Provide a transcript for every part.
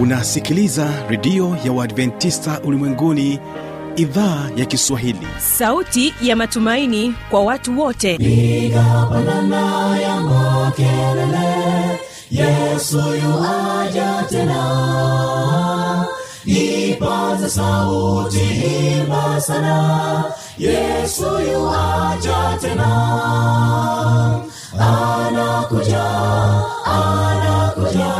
unasikiliza redio ya uadventista ulimwenguni idhaa ya kiswahili. Sauti ya matumaini kwa watu wote. Piga pandana ya makelele yesu yuaja tena. Ipaze sauti himba sana yesu yuaja tena. Anakuja anakuja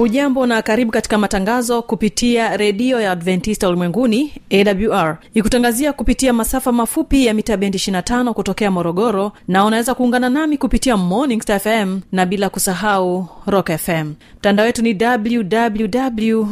hujambo na karibu katika matangazo kupitia redio ya adventista ulimwenguni awr ikutangazia kupitia masafa mafupi ya mita bendi 25 kutokea morogoro na unaweza kuungana nami kupitia morning star fm na bila kusahau rock fm mtandao wetu ni www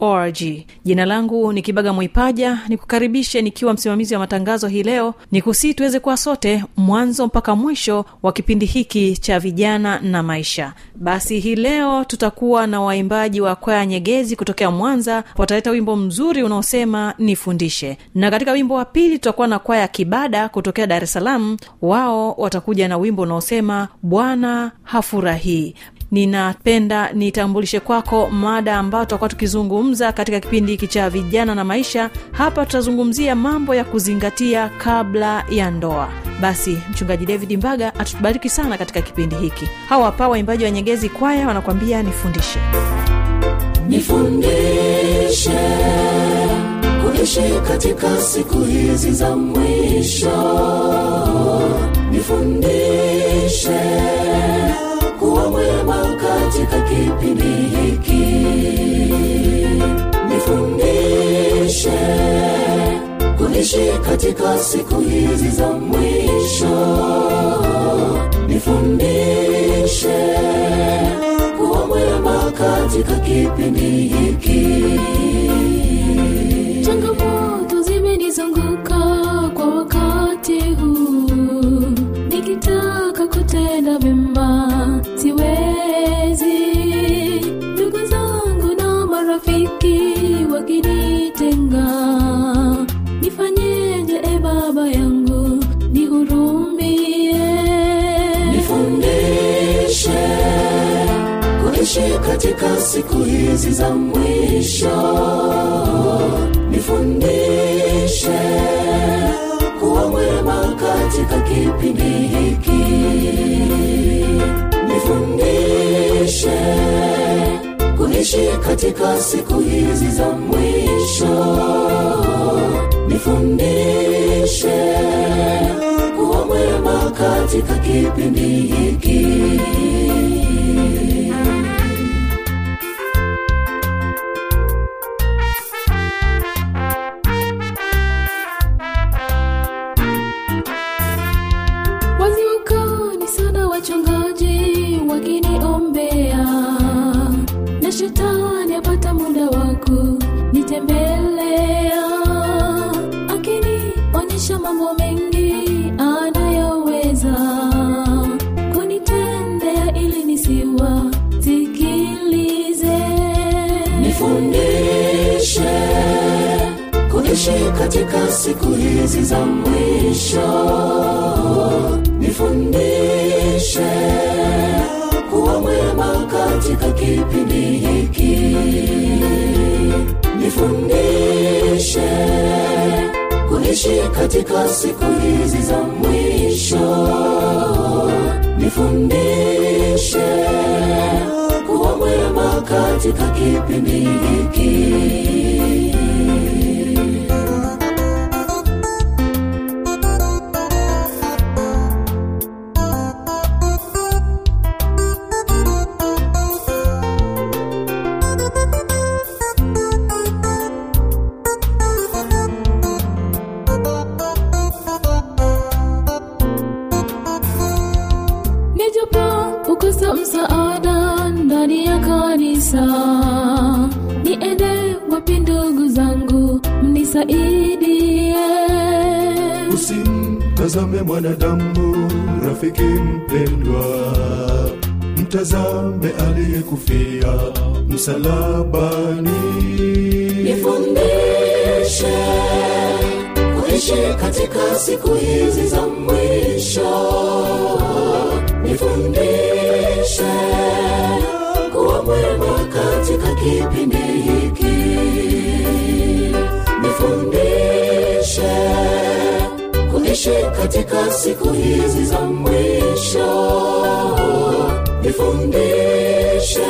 org. Jina langu ni kibaga mwaipaja nikukaribishe nikiwa msimamizi wa matangazo hii leo ni kusii tuweze kuwa sote mwanzo mpaka mwisho wa kipindi hiki cha vijana na maisha. Basi hii leo tutakuwa na waimbaji wa kwaya nyegezi kutokea mwanza wataleta wimbo mzuri unaosema nifundishe. Na katika wimbo wa pili tutakuwa na kwaya kibada kutokea dar es salaam. Wao watakuja na wimbo unaosema bwana hafurahii ninapenda nitambulishe kwako mada ambayo tutakuwa tukizungumza katika kipindi hiki cha vijana na maisha. Hapa tutazungumzia mambo ya kuzingatia kabla ya ndoa. Basi mchungaji david mbaga atutubariki sana katika kipindi hiki. Hawa hapa waimbaji wa nyegezi kwaya wanakwambia nifundishe. Nifundishe kuishi katika siku hizi za mwisho. Nifundishe katika kipindi hiki. Nifundishe kuishi katika siku hizi za mwisho. Nifundishe kuwa mwema katika kipindi hiki katika siku hizi za mwisho nifundishe kuwa mwema katika kipindi hiki. Nifundishe kuishi katika siku hizi za mwisho. Nifundishe kuwa mwema katika kipindi hiki katika siku hizi za mwisho nifundishe kuwa mwema katika kipindi hiki. Nifundishe kuishi katika siku hizi za mwisho. Nifundishe kuwa mwema katika kipindi hiki kuishi katika siku hizi za mwisho. Nifundishe kuwa mwema katika kipindi hiki. Nifundishe kuishi katika siku hizi za mwisho. Nifundishe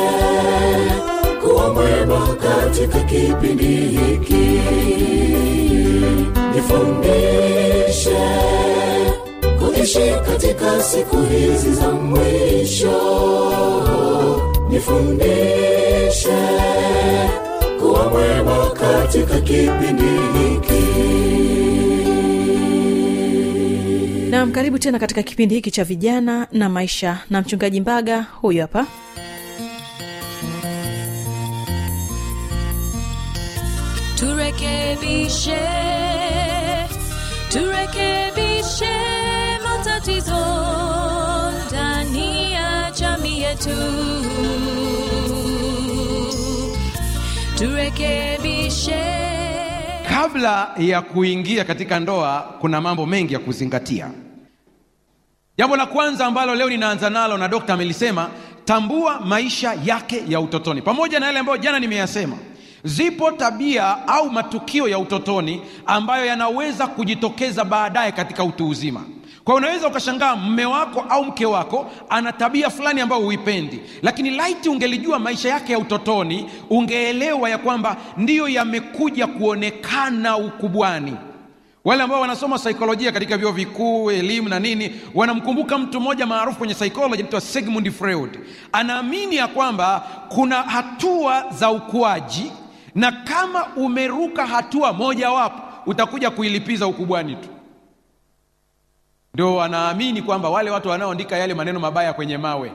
kuwa mwema katika kipindi hiki nifundishe kuishi katika siku hizi za mwisho. Nifundishe kuwa mwema katika kipindi hiki. Nam karibu tena katika kipindi hiki cha vijana na maisha. Na mchungaji mbaga huyu hapa turekebishe turekebishe matatizo ndani ya jamii yetu. Turekebishe kabla ya kuingia katika ndoa kuna mambo mengi ya kuzingatia. Jambo la kwanza ambalo leo ninaanza nalo na dokta amelisema tambua maisha yake ya utotoni. Pamoja na yale ambayo jana nimeyasema zipo tabia au matukio ya utotoni ambayo yanaweza kujitokeza baadaye katika utu uzima. Kwa unaweza ukashangaa mme wako au mke wako ana tabia fulani ambayo huipendi. Lakini laiti ungelijua maisha yake ya utotoni ungeelewa ya kwamba ndiyo yamekuja kuonekana ukubwani. Wale ambao wanasoma saikolojia katika vyuo vikuu elimu na nini wanamkumbuka mtu mmoja maarufu kwenye psychology anaitwa sigmund freud. Anaamini ya kwamba kuna hatua za ukuaji na kama umeruka hatua mojawapo utakuja kuilipiza ukubwani tu. Ndio wanaamini kwamba wale watu wanaoandika yale maneno mabaya kwenye mawe.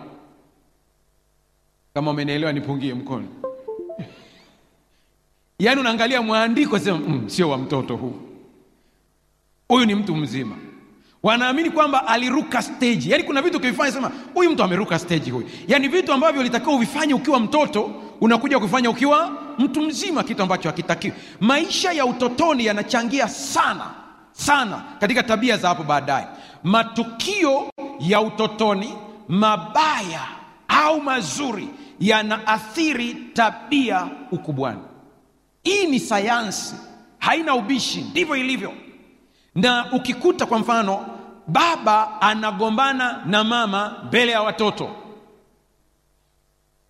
Kama umenielewa nipungie mkono. Yaani unaangalia mwandiko sema mm, sio wa mtoto huu. Huyu ni mtu mzima wanaamini kwamba aliruka stage. Yaani kuna vitu ukivifanya sema huyu mtu ameruka stage huyu. Yaani vitu ambavyo ulitakiwa uvifanye ukiwa mtoto unakuja kufanya ukiwa mtu mzima kitu ambacho hakitakiwi. Maisha ya utotoni yanachangia sana sana katika tabia za hapo baadaye. Matukio ya utotoni mabaya au mazuri yanaathiri tabia ukubwani. Hii ni sayansi haina ubishi ndivyo ilivyo na ukikuta kwa mfano baba anagombana na mama mbele ya watoto.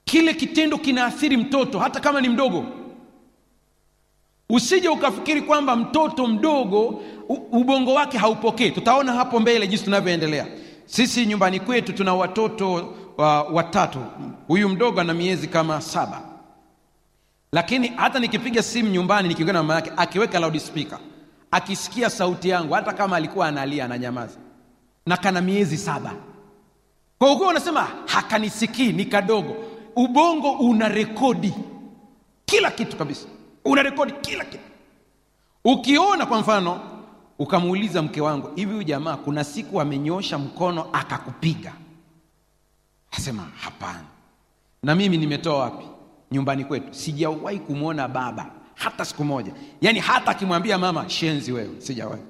Kile kitendo kinaathiri mtoto hata kama ni mdogo. Usije ukafikiri kwamba mtoto mdogo ubongo wake haupokei. Tutaona hapo mbele jinsi tunavyoendelea. Sisi nyumbani kwetu tuna watoto wa, watatu. Huyu mdogo ana miezi kama saba. Lakini hata nikipiga simu nyumbani nikiongea na mama yake akiweka loudspeaker akisikia sauti yangu hata kama alikuwa analia ananyamaza. Na kana miezi saba. Kwa ukiwa unasema hakanisikii ni kadogo. Ubongo una rekodi. Kila kitu kabisa. Una rekodi kila kitu. Ukiona kwa mfano ukamuuliza mke wangu hivi huyu jamaa kuna siku amenyosha mkono akakupiga? Asema hapana. Na mimi nimetoa wapi? Nyumbani kwetu. Sijawahi kumwona baba hata siku moja. Yaani hata akimwambia mama shenzi wewe sijawahi.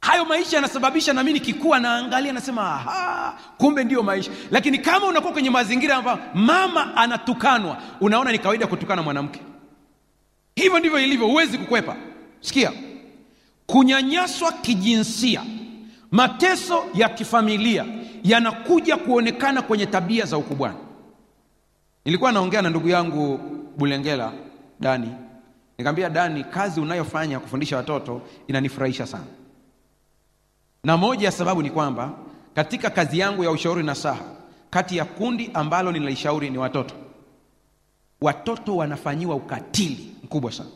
Hayo maisha yanasababisha nami nikikuwa naangalia nasema aha kumbe ndiyo maisha. Lakini kama unakuwa kwenye mazingira ambayo mama anatukanwa unaona ni kawaida kutukana mwanamke. Hivyo ndivyo ilivyo huwezi kukwepa. Sikia kunyanyaswa kijinsia mateso ya kifamilia yanakuja kuonekana kwenye tabia za ukubwani. Nilikuwa naongea na ndugu yangu bulengela dani. Nikamwambia dani kazi unayofanya kufundisha watoto inanifurahisha sana. Na moja ya sababu ni kwamba katika kazi yangu ya ushauri na saha kati ya kundi ambalo ninalishauri ni watoto. Watoto wanafanyiwa ukatili mkubwa sana.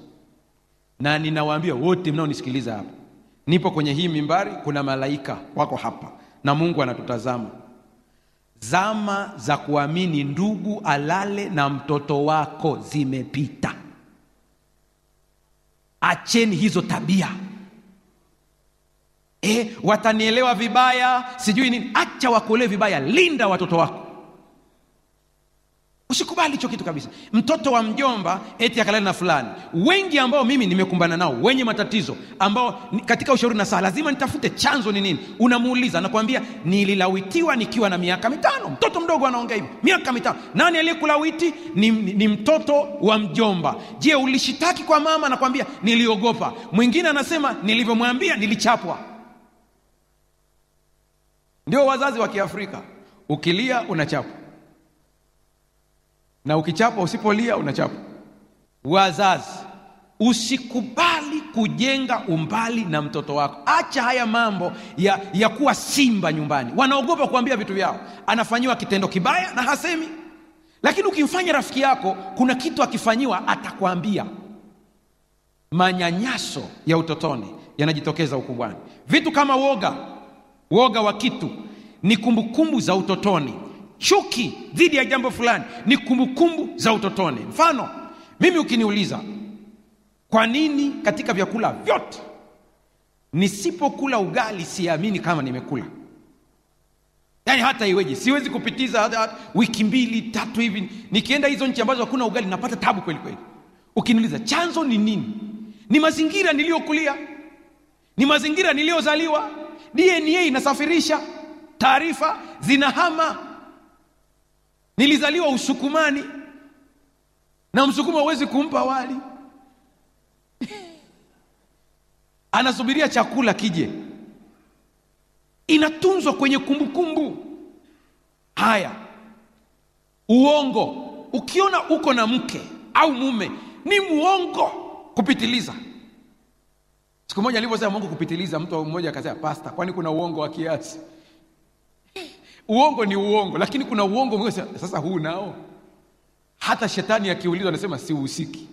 Na ninawaambia wote mnaonisikiliza hapa nipo kwenye hii mimbari kuna malaika wako hapa na mungu anatutazama zama za kuamini ndugu alale na mtoto wako zimepita. Acheni hizo tabia. E, watanielewa vibaya sijui nini. Acha wakuelewe vibaya linda watoto wako usikubali hicho kitu kabisa. Mtoto wa mjomba eti akalala na fulani. Wengi ambao mimi nimekumbana nao wenye matatizo ambao katika ushauri na saa lazima nitafute chanzo ni nini. Unamuuliza nakwambia nililawitiwa nikiwa na miaka mitano. Mtoto mdogo anaongea hivo miaka mitano. Nani aliyekulawiti? Ni, ni, mtoto wa mjomba. Je ulishitaki kwa mama? Nakwambia niliogopa. Mwingine anasema nilivyomwambia nilichapwa. Ndio wazazi wa kiafrika. Ukilia unachapwa na ukichapwa usipolia unachapwa wazazi usikubali kujenga umbali na mtoto wako. Acha haya mambo ya, ya kuwa simba nyumbani. Wanaogopa kuambia vitu vyao. Anafanyiwa kitendo kibaya na hasemi. Lakini ukimfanya rafiki yako kuna kitu akifanyiwa atakwambia. Manyanyaso ya utotoni yanajitokeza ukubwani vitu kama woga. Woga wa kitu. Ni kumbukumbu za utotoni chuki dhidi ya jambo fulani ni kumbukumbu za utotoni. Mfano mimi ukiniuliza kwa nini katika vyakula vyote nisipokula ugali siamini kama nimekula? Yaani hata iweje siwezi kupitiza hata, wiki mbili tatu hivi nikienda hizo nchi ambazo hakuna ugali napata tabu kweli kweli. Ukiniuliza chanzo ni nini? Ni mazingira niliyokulia? Ni mazingira niliyozaliwa? Dna inasafirisha taarifa zinahama nilizaliwa usukumani. Na msukuma huwezi kumpa wali. Anasubiria chakula kije. Inatunzwa kwenye kumbukumbu. Kumbu. haya. Uongo. Ukiona uko na mke au mume ni muongo kupitiliza. Siku moja alivyosema muongo kupitiliza mtu mmoja akasema pasta kwani kuna uongo wa kiasi uongo ni uongo lakini kuna uongo mwingine sasa huu nao. Hata shetani akiulizwa anasema sihusiki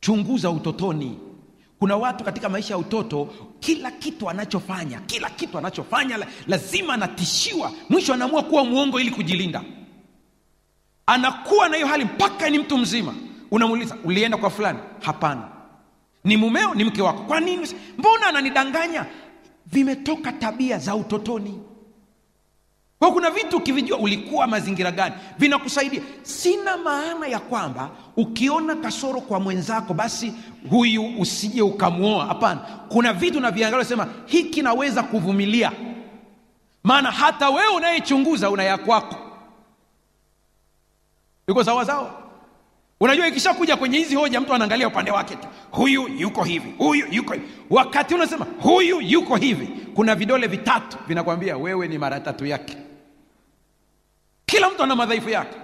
chunguza utotoni. Kuna watu katika maisha ya utoto kila kitu anachofanya kila kitu anachofanya lazima anatishiwa. Mwisho anaamua kuwa mwongo ili kujilinda. Anakuwa na hiyo hali mpaka ni mtu mzima. Unamuuliza ulienda kwa fulani? Hapana. Ni mumeo ni mke wako. Kwa nini? Mbona ananidanganya? Vimetoka tabia za utotoni kwa kuna vitu ukivijua ulikuwa mazingira gani? Vinakusaidia. Sina maana ya kwamba ukiona kasoro kwa mwenzako basi huyu usije ukamwoa. Hapana. Kuna vitu naviangalia sema hiki naweza kuvumilia. Maana hata wewe unayechunguza una ya kwako. Iko sawa? Unajua ikishakuja kwenye hizi hoja mtu anaangalia upande wake tu. Huyu yuko hivi huyu yuko hivi. Wakati unasema huyu yuko hivi kuna vidole vitatu vinakwambia wewe ni mara tatu yake kila mtu ana madhaifu yake.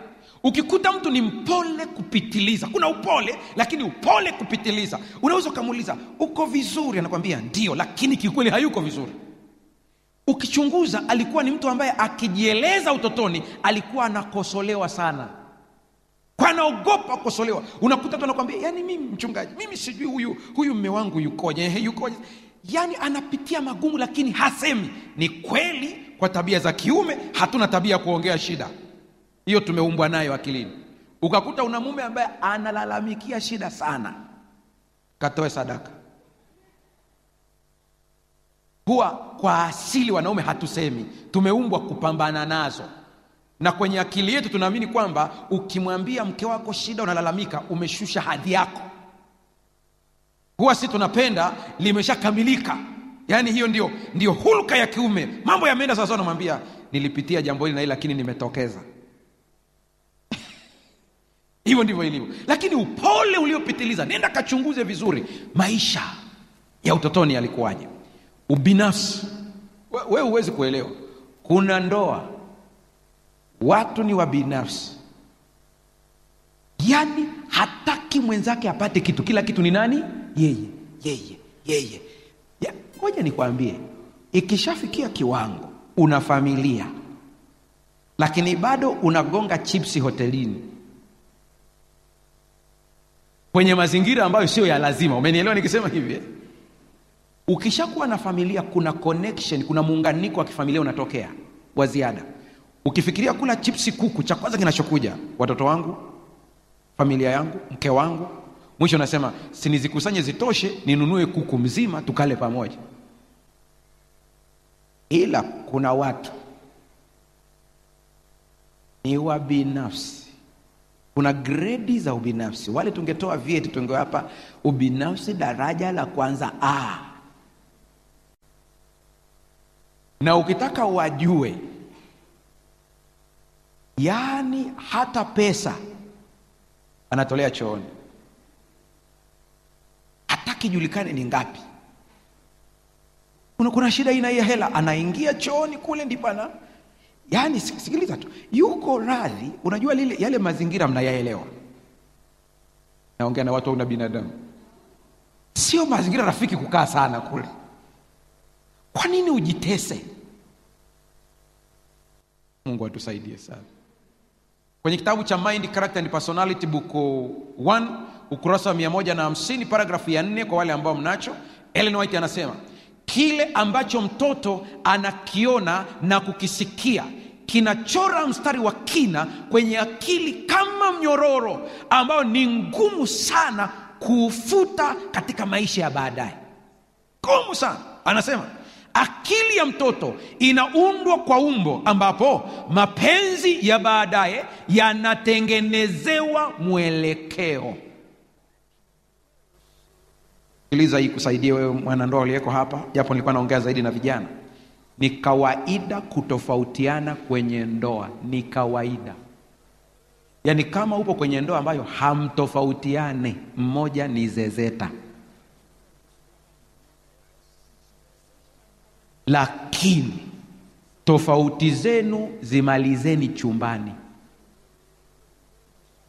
Ukikuta mtu ni mpole kupitiliza. Kuna upole lakini upole kupitiliza. Unaweza ukamuuliza uko vizuri? Anakwambia ndio lakini kiukweli hayuko vizuri. Ukichunguza alikuwa ni mtu ambaye akijieleza utotoni alikuwa anakosolewa sana. Kwa anaogopa kukosolewa. Unakuta tu anakwambia yani mimi mchungaji mimi sijui huyu huyu mme wangu yukoje yukoje yani anapitia magumu lakini hasemi. Ni kweli kwa tabia za kiume hatuna tabia ya kuongea shida. Hiyo tumeumbwa nayo akilini. Ukakuta una mume ambaye analalamikia shida sana. Katoe sadaka. Huwa kwa asili wanaume hatusemi. Tumeumbwa kupambana nazo. Na kwenye akili yetu tunaamini kwamba ukimwambia mke wako shida unalalamika umeshusha hadhi yako huwa si tunapenda limeshakamilika. Yaani hiyo ndio ndio hulka ya kiume. Mambo yameenda sawasawa namwambia nilipitia jambo hili na hili lakini nimetokeza. Hivyo ndivyo ilivyo. Lakini upole uliopitiliza nenda kachunguze vizuri maisha ya utotoni yalikuwaje? Ubinafsi. We, we huwezi kuelewa. Kuna ndoa watu ni wabinafsi. Yaani hataki mwenzake apate kitu. Kila kitu ni nani? Yeye. Yeye. Yeye. Ngoja nikwambie. Ikishafikia kiwango una familia. Lakini bado unagonga chipsi hotelini. Kwenye mazingira ambayo sio ya lazima. Umenielewa nikisema hivi eh? ukishakuwa na familia kuna connection kuna muunganiko wa kifamilia unatokea. Wa ziada. Ukifikiria kula chipsi kuku cha kwanza kinachokuja watoto wangu familia yangu mke wangu. Mwisho nasema sinizikusanye zitoshe ninunue kuku mzima tukale pamoja. Ila kuna watu ni wa binafsi kuna gredi za ubinafsi. Wale tungetoa vyeti tungewapa ubinafsi daraja la kwanza a. Na ukitaka wajue yaani hata pesa anatolea chooni. Hataki julikane ni ngapi. Kuna, shida aina ya hela anaingia chooni kule ndipo ana yaani sikiliza tu yuko radhi unajua lile yale mazingira mnayaelewa. Naongea na watu au na binadamu. Sio mazingira rafiki kukaa sana kule. Kwa nini ujitese? Mungu atusaidie sana kwenye kitabu cha mind character and personality book 1 ukurasa wa 150 paragrafu ya 4 kwa wale ambao mnacho ellen white anasema kile ambacho mtoto anakiona na kukisikia kinachora mstari wa kina kwenye akili kama mnyororo ambao ni ngumu sana kuufuta katika maisha ya baadaye. Ngumu sana. Anasema akili ya mtoto inaundwa kwa umbo ambapo mapenzi ya baadaye yanatengenezewa mwelekeo. Sikiliza hii kusaidia wewe mwanandoa uliyeko hapa japo nilikuwa naongea zaidi na vijana. Ni kawaida kutofautiana kwenye ndoa ni kawaida. Yaani kama upo kwenye ndoa ambayo hamtofautiane mmoja ni zezeta lakini tofauti zenu zimalizeni chumbani.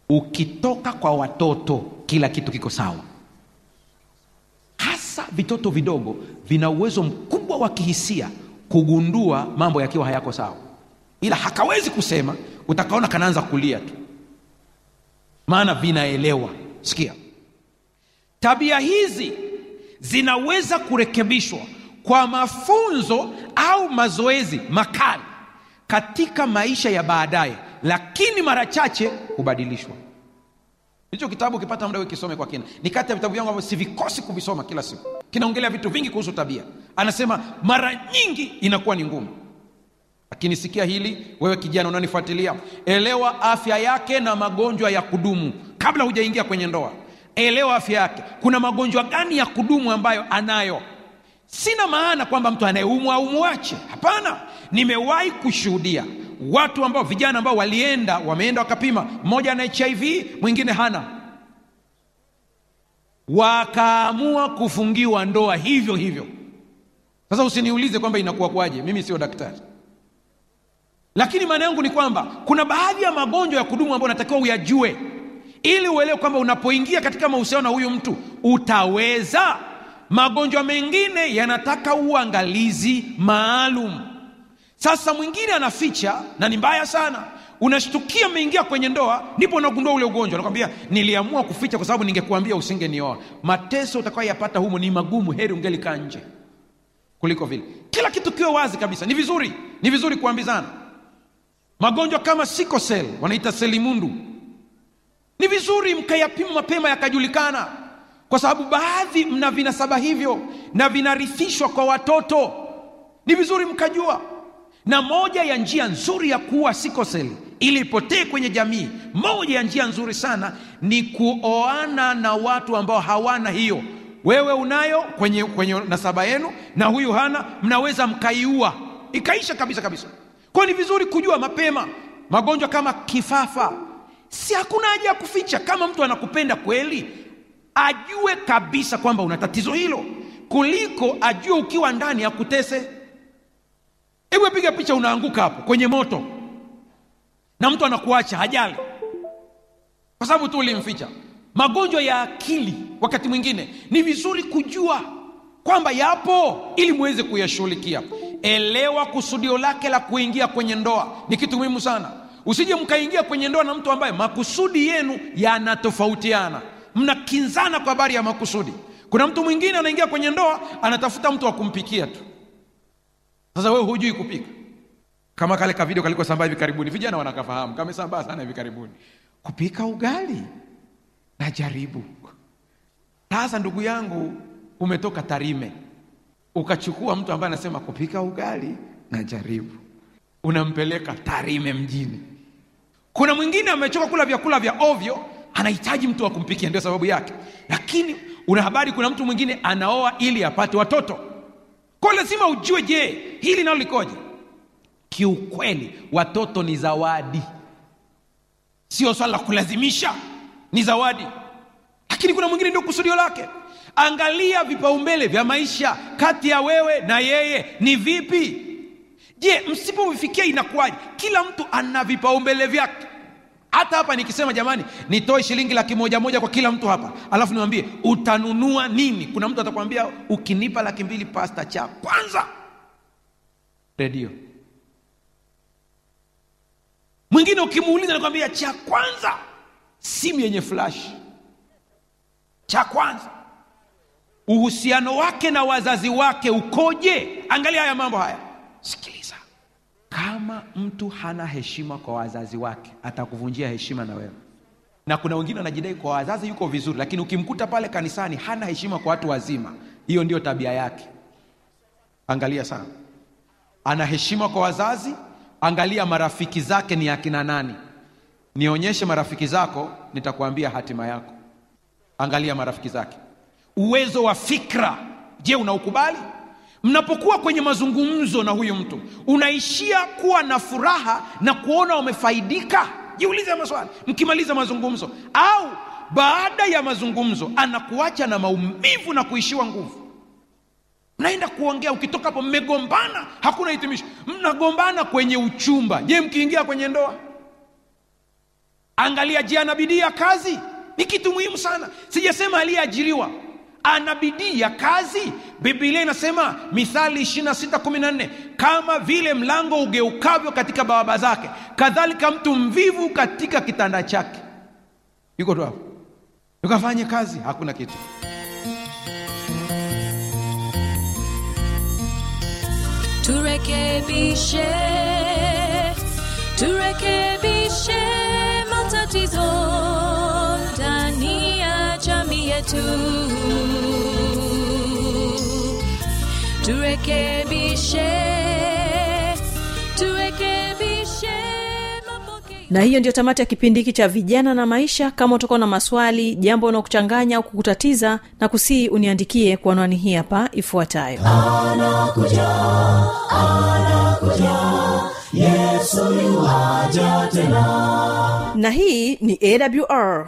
Ukitoka kwa watoto kila kitu kiko sawa. Hasa vitoto vidogo vina uwezo mkubwa wa kihisia kugundua mambo yakiwa hayako sawa. Ila hakawezi kusema utakaona kanaanza kulia tu. Maana vinaelewa. Sikia. Tabia hizi zinaweza kurekebishwa kwa mafunzo au mazoezi makali katika maisha ya baadaye lakini mara chache hubadilishwa. Hicho kitabu ukipata muda ukisome kwa kina. Ni kati ya vitabu vyangu ambavyo sivikosi kuvisoma kila siku. Kinaongelea vitu vingi kuhusu tabia. Anasema mara nyingi inakuwa ni ngumu. Lakini sikia hili wewe kijana unanifuatilia. Elewa afya yake na magonjwa ya kudumu kabla hujaingia kwenye ndoa. Elewa afya yake. Kuna magonjwa gani ya kudumu ambayo anayo sina maana kwamba mtu anayeumwa au mwache hapana. Nimewahi kushuhudia watu ambao vijana ambao walienda wameenda wakapima. Mmoja ana hiv mwingine hana. Wakaamua kufungiwa ndoa hivyo hivyo. Sasa usiniulize kwamba inakuwa kwaje mimi sio daktari. Lakini maana yangu ni kwamba kuna baadhi ya magonjwa ya kudumu ambayo unatakiwa uyajue. Ili uelewe kwamba unapoingia katika mahusiano na huyu mtu utaweza magonjwa mengine yanataka uangalizi maalum. Sasa mwingine anaficha na ni mbaya sana. Unashtukia umeingia kwenye ndoa ndipo unagundua ule ugonjwa. Nakwambia niliamua kuficha kwa sababu ningekuambia usingenioa. Mateso utakayoyapata humo ni magumu. Heri ungelikaa nje kuliko vile. Kila kitu kiwe wazi kabisa. Ni vizuri ni vizuri kuambizana. Magonjwa kama sikosel wanaita selimundu ni vizuri mkayapima mapema yakajulikana kwa sababu baadhi mna vinasaba hivyo na vinarithishwa kwa watoto. Ni vizuri mkajua. Na moja ya njia nzuri ya kuua sikoseli ili ipotee kwenye jamii moja ya njia nzuri sana ni kuoana na watu ambao hawana hiyo. Wewe unayo kwenye, kwenye nasaba yenu na huyu hana mnaweza mkaiua. Ikaisha kabisa kabisa. Kwayo ni vizuri kujua mapema magonjwa kama kifafa. Si hakuna haja ya kuficha kama mtu anakupenda kweli ajue kabisa kwamba una tatizo hilo kuliko ajue ukiwa ndani akutese hebu piga picha unaanguka hapo kwenye moto na mtu anakuacha hajali kwa sababu tu ulimficha. Magonjwa ya akili wakati mwingine ni vizuri kujua kwamba yapo ili muweze kuyashughulikia. Elewa kusudio lake la kuingia kwenye ndoa ni kitu muhimu sana. Usije mkaingia kwenye ndoa na mtu ambaye makusudi yenu yanatofautiana mnakinzana kwa habari ya makusudi. Kuna mtu mwingine anaingia kwenye ndoa anatafuta mtu wa kumpikia tu. Sasa wewe hujui kupika. Kama kale kavideo kalikosambaa hivi karibuni vijana wanakafahamu kamesambaa sana hivi karibuni. Kupika ugali? Na jaribu sasa ndugu yangu umetoka tarime. Ukachukua mtu ambaye anasema kupika ugali? Na jaribu unampeleka tarime mjini. Kuna mwingine amechoka kula vyakula vya ovyo anahitaji mtu wa kumpikia ndio sababu yake. Lakini una habari kuna mtu mwingine anaoa ili apate watoto. Kwa lazima ujue je hili nalo likoje? Kiukweli watoto ni zawadi. Sio swala la kulazimisha ni zawadi. Lakini kuna mwingine ndio kusudio lake. Angalia vipaumbele vya maisha kati ya wewe na yeye. Ni vipi? Je msipovifikia inakuwaje? Kila mtu ana vipaumbele vyake hata hapa nikisema jamani nitoe shilingi laki moja moja kwa kila mtu hapa. Alafu niwambie utanunua nini? Kuna mtu atakwambia ukinipa laki mbili pasta cha kwanza. Redio. Mwingine ukimuuliza nakwambia cha kwanza. Simu yenye flash. Cha kwanza. Uhusiano wake na wazazi wake ukoje? Angalia haya mambo haya. Sikiliza kama mtu hana heshima kwa wazazi wake atakuvunjia heshima na wewe. Na kuna wengine wanajidai kwa wazazi yuko vizuri lakini ukimkuta pale kanisani hana heshima kwa watu wazima hiyo ndio tabia yake. Angalia sana. Ana heshima kwa wazazi angalia marafiki zake ni akina nani. Nionyeshe marafiki zako nitakuambia hatima yako. Angalia marafiki zake. Uwezo wa fikra. Je unaukubali mnapokuwa kwenye mazungumzo na huyu mtu unaishia kuwa na furaha na kuona umefaidika jiulize maswali. Mkimaliza mazungumzo au baada ya mazungumzo anakuacha na maumivu na kuishiwa nguvu? Mnaenda kuongea ukitoka hapo mmegombana hakuna hitimisho. Mnagombana kwenye uchumba. Je mkiingia kwenye ndoa? Angalia je ana bidii ya kazi. Ni kitu muhimu sana. Sijasema aliyeajiriwa ana bidii ya kazi? Biblia inasema mithali 2614 kama vile mlango ugeukavyo katika bawaba zake kadhalika mtu mvivu katika kitanda chake. Yuko tu hapo. Ukafanye kazi hakuna kitu. Turekebishe turekebishe matatizo yetu turekebishe turekebishe na hiyo ndio tamati ya kipindi hiki cha vijana na maisha. Kama utakuwa na maswali jambo unaokuchanganya au kukutatiza na kusii uniandikie kwa anwani hii hapa ifuatayo. Anakuja anakuja yesu tena. Na hii ni awr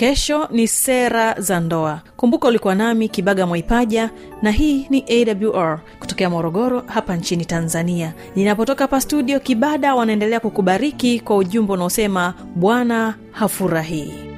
kesho ni sera za ndoa. Kumbuka ulikuwa nami kibaga mwaipaja na hii ni awr kutokea morogoro hapa nchini tanzania. Ninapotoka hapa studio kibada wanaendelea kukubariki kwa ujumbe unaosema bwana hafurahii